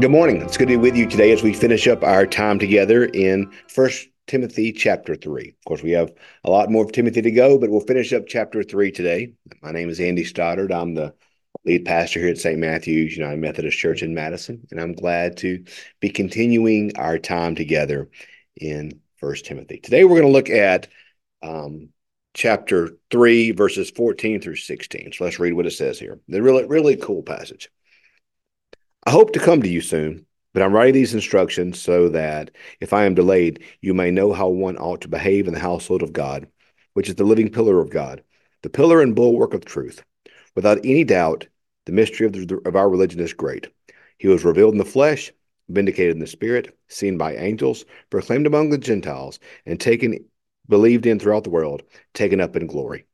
Good morning. It's good to be with you today as we finish up our time together in First Timothy chapter 3. Of course, we have a lot more of Timothy to go, but we'll finish up chapter 3 today. My name is Andy Stoddard. I'm the lead pastor here at St. Matthew's United Methodist Church in Madison, and I'm glad to be continuing our time together in First Timothy. Today, we're going to look at um, chapter 3, verses 14 through 16. So let's read what it says here. The really, really cool passage. I hope to come to you soon, but I'm writing these instructions so that if I am delayed, you may know how one ought to behave in the household of God, which is the living pillar of God, the pillar and bulwark of truth. Without any doubt, the mystery of, the, of our religion is great. He was revealed in the flesh, vindicated in the spirit, seen by angels, proclaimed among the Gentiles, and taken, believed in throughout the world, taken up in glory.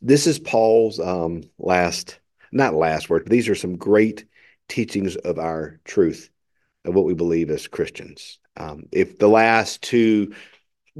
This is Paul's um, last, not last word, but these are some great teachings of our truth, of what we believe as Christians. Um, if the last two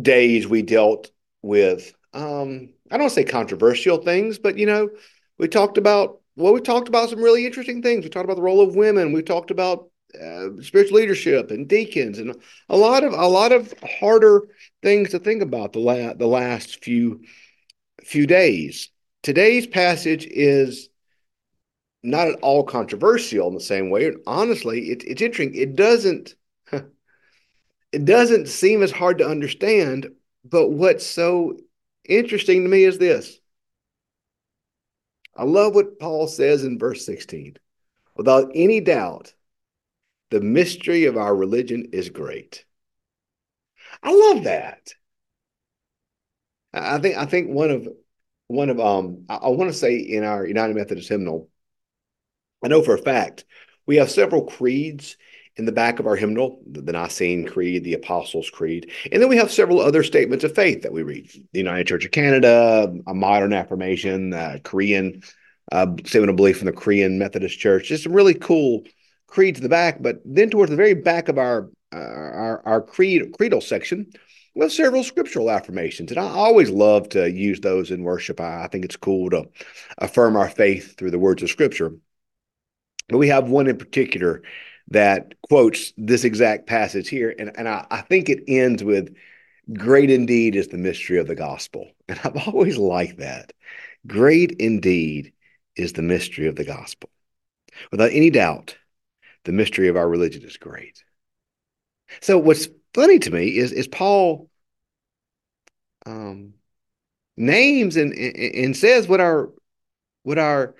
days we dealt with, um, I don't say controversial things, but you know, we talked about well, we talked about some really interesting things. We talked about the role of women. We talked about uh, spiritual leadership and deacons, and a lot of a lot of harder things to think about the la- the last few few days. Today's passage is not at all controversial in the same way. And honestly, it, it's interesting. It doesn't it doesn't seem as hard to understand. But what's so interesting to me is this I love what Paul says in verse 16. Without any doubt, the mystery of our religion is great. I love that. I think I think one of one of um I, I want to say in our United Methodist hymnal, I know for a fact we have several creeds in the back of our hymnal, the Nicene Creed, the Apostles' Creed. And then we have several other statements of faith that we read the United Church of Canada, a modern affirmation, uh, Korean uh, statement of belief from the Korean Methodist Church. Just some really cool creeds in the back. But then towards the very back of our uh, our, our creed creedal section, we have several scriptural affirmations. And I always love to use those in worship. I, I think it's cool to affirm our faith through the words of Scripture. But we have one in particular that quotes this exact passage here. And, and I, I think it ends with, Great indeed is the mystery of the gospel. And I've always liked that. Great indeed is the mystery of the gospel. Without any doubt, the mystery of our religion is great. So what's funny to me is is Paul um, names and, and says what our what our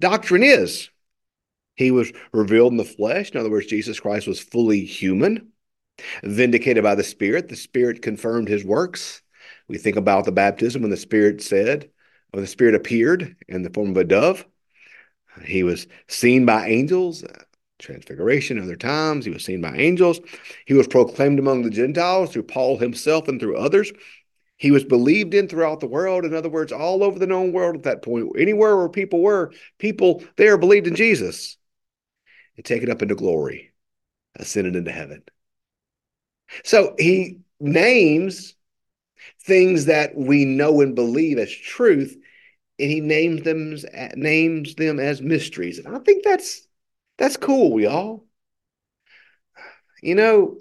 doctrine is. He was revealed in the flesh. In other words, Jesus Christ was fully human, vindicated by the Spirit. The Spirit confirmed his works. We think about the baptism when the Spirit said, when the Spirit appeared in the form of a dove. He was seen by angels, uh, transfiguration, other times. He was seen by angels. He was proclaimed among the Gentiles through Paul himself and through others. He was believed in throughout the world. In other words, all over the known world at that point, anywhere where people were, people there believed in Jesus and taken up into glory, ascended into heaven. So he names things that we know and believe as truth, and he names them names them as mysteries. And I think that's that's cool, y'all. You know,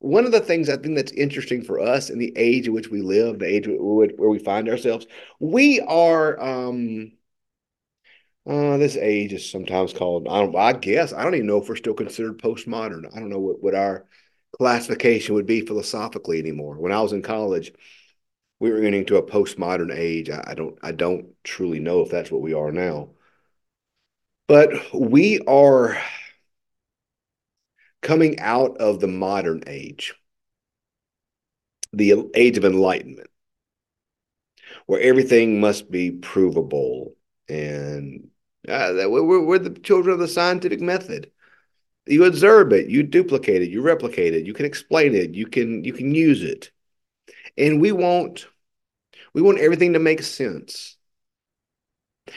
one of the things I think that's interesting for us in the age in which we live, the age where we find ourselves, we are um, uh, this age is sometimes called, I, I guess, I don't even know if we're still considered postmodern. I don't know what, what our classification would be philosophically anymore. When I was in college, we were getting to a postmodern age. I, I don't I don't truly know if that's what we are now. But we are coming out of the modern age, the age of enlightenment, where everything must be provable and we're, we're the children of the scientific method. You observe it, you duplicate it, you replicate it, you can explain it, you can you can use it, and we want we want everything to make sense,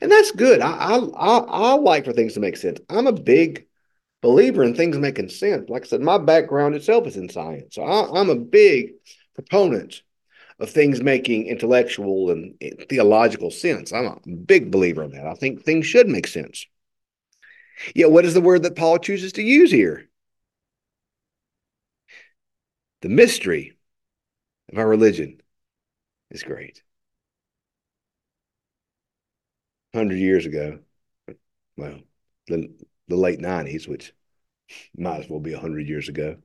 and that's good. I I I, I like for things to make sense. I'm a big believer in things making sense. Like I said, my background itself is in science, so I, I'm a big proponent of things making intellectual and theological sense. I'm a big believer in that. I think things should make sense. Yet, what is the word that Paul chooses to use here? The mystery of our religion is great. 100 years ago, well, the, the late 90s, which might as well be 100 years ago.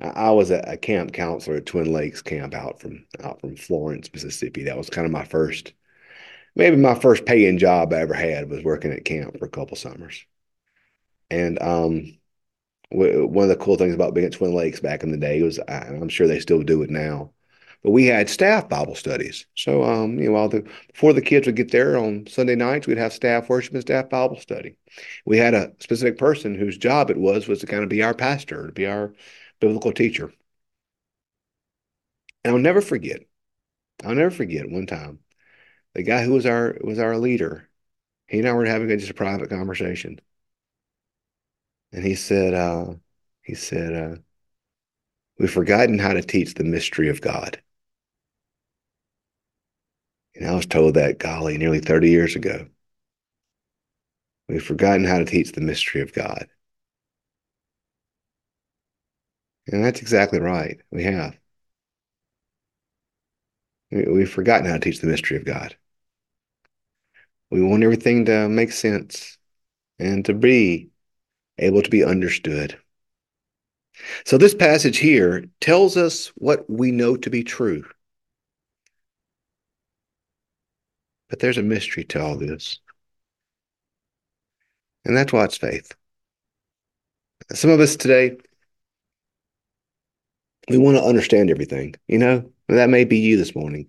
I, was a, camp counselor at Twin Lakes Camp out from out from Florence, Mississippi. That was kind of my first, maybe my first paying job I ever had was working at camp for a couple summers. And um, one of the cool things about being at Twin Lakes back in the day was, I'm sure they still do it now, but we had staff Bible studies. So, um, you know, the, before the kids would get there on Sunday nights, we'd have staff worship and staff Bible study. We had a specific person whose job it was was to kind of be our pastor, to be our biblical teacher. And I'll never forget. I'll never forget one time the guy who was our was our leader. He and I were having just a private conversation, and he said, uh, he said, uh, we've forgotten how to teach the mystery of God. And I was told that, golly, nearly 30 years ago. We've forgotten how to teach the mystery of God. And that's exactly right. We have. We've forgotten how to teach the mystery of God. We want everything to make sense and to be able to be understood. So, this passage here tells us what we know to be true. But there's a mystery to all this. And that's why it's faith. Some of us today, we want to understand everything. You know, that may be you this morning.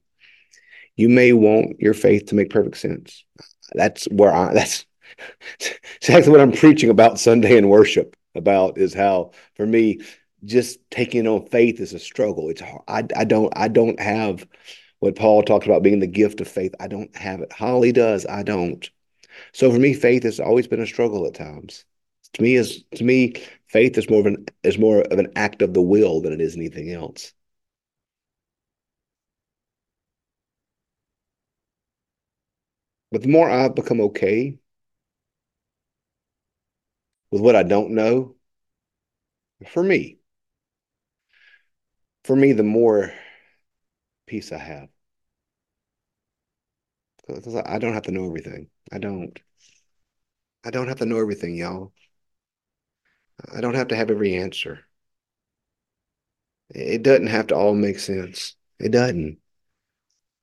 You may want your faith to make perfect sense. That's where I, that's exactly what I'm preaching about Sunday in worship about is how, for me, just taking on faith is a struggle. It's hard. I, I don't, I don't have what Paul talks about being the gift of faith. I don't have it. Holly does. I don't. So for me, faith has always been a struggle at times. To me, is to me, faith is more of an is more of an act of the will than it is anything else. But the more I've become okay with what I don't know, for me, for me, the more peace I have. I don't have to know everything. I don't. I don't have to know everything, y'all. I don't have to have every answer. It doesn't have to all make sense. It doesn't.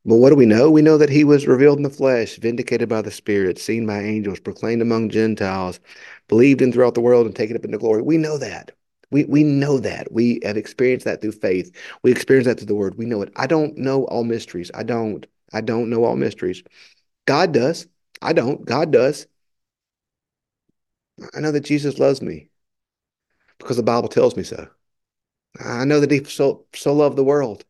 But what do we know? We know that he was revealed in the flesh, vindicated by the Spirit, seen by angels, proclaimed among Gentiles, believed in throughout the world, and taken up into glory. We know that. We, we know that. We have experienced that through faith. We experience that through the word. We know it. I don't know all mysteries. I don't. I don't know all mysteries. God does. I don't. God does. I know that Jesus loves me because the Bible tells me so. I know that he so so loved the world.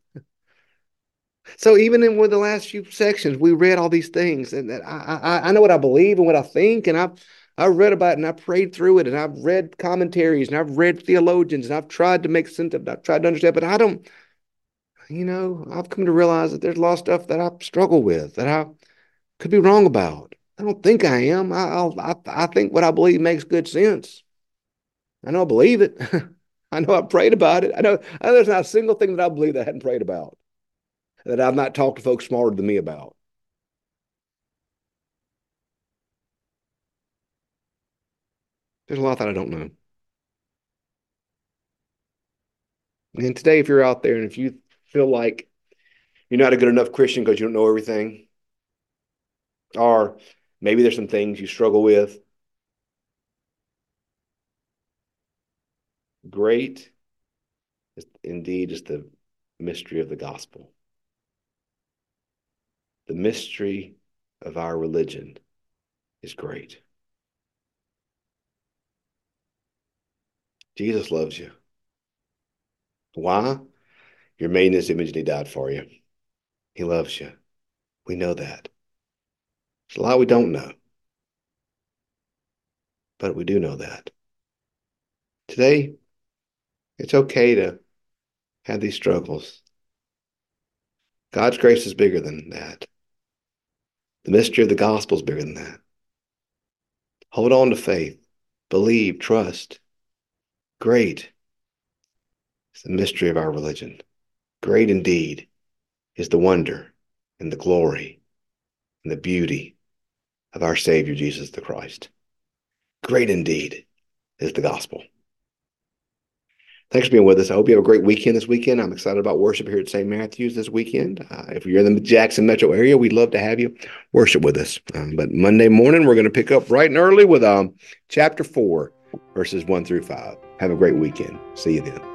So even in one of the last few sections, we read all these things, and I, I I know what I believe and what I think, and I've I've read about it and I've prayed through it, and I've read commentaries and I've read theologians and I've tried to make sense of it. I've tried to understand, but I don't. You know, I've come to realize that there's a lot of stuff that I struggle with that I could be wrong about. I don't think I am. I I I think what I believe makes good sense. I know I believe it. I know I've prayed about it. I know, I know there's not a single thing that I believe that I hadn't prayed about, that I've not talked to folks smarter than me about. There's a lot that I don't know. And today, if you're out there and if you feel like you're not a good enough Christian because you don't know everything, or maybe there's some things you struggle with, Great is, indeed is the mystery of the gospel. The mystery of our religion is great. Jesus loves you. Why? You're made in his image and he died for you. He loves you. We know that. There's a lot we don't know. But we do know that. Today, it's okay to have these struggles. God's grace is bigger than that. The mystery of the gospel is bigger than that. Hold on to faith, believe, trust. Great is the mystery of our religion. Great indeed is the wonder and the glory and the beauty of our Savior Jesus the Christ. Great indeed is the gospel. Thanks for being with us. I hope you have a great weekend this weekend. I'm excited about worship here at St. Matthew's this weekend. Uh, if you're in the Jackson metro area, we'd love to have you worship with us. Um, but Monday morning, we're going to pick up bright and early with um, chapter 4, verses 1 through 5. Have a great weekend. See you then.